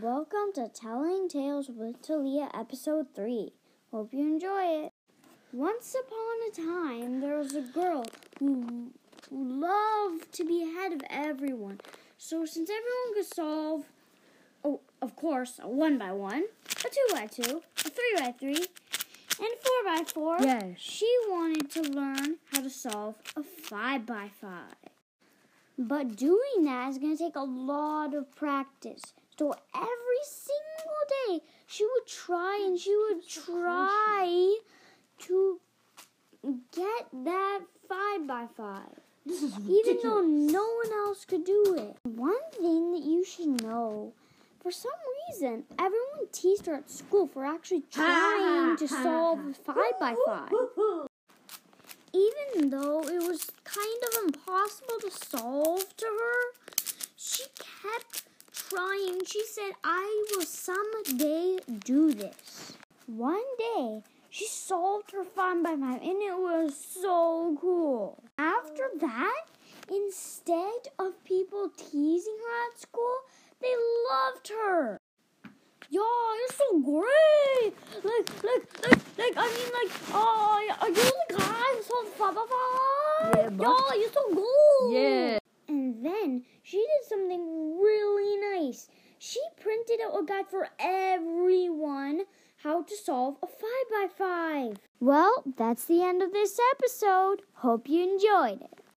welcome to Telling Tales with Talia, episode 3. Hope you enjoy it. Once upon a time, there was a girl who, who loved to be ahead of everyone. So, since everyone could solve, oh, of course, a one by one, a two by two, a three by three, and a four by four, Yes. she wanted to learn how to solve a five by five. But doing that is going to take a lot of practice. So every single day, she would try and she would try to get that five by five, This is even though no one else could do it. One thing that you should know. For some reason, everyone teased her at school for actually trying to solve a five by five even though it kind of impossible to solve to her, she kept trying. She said, I will someday do this. One day, she solved her fun by 5 and it was so cool. After that, instead of people teasing her at school, they loved her. Yo, you're so great! Like, like, like, like, I mean, like, oh, are you the guy who sold five by five? Yeah, but- Yo, you're so cool! Yeah. And then she did something really nice. She printed out a guide for everyone how to solve a five by five. Well, that's the end of this episode. Hope you enjoyed it.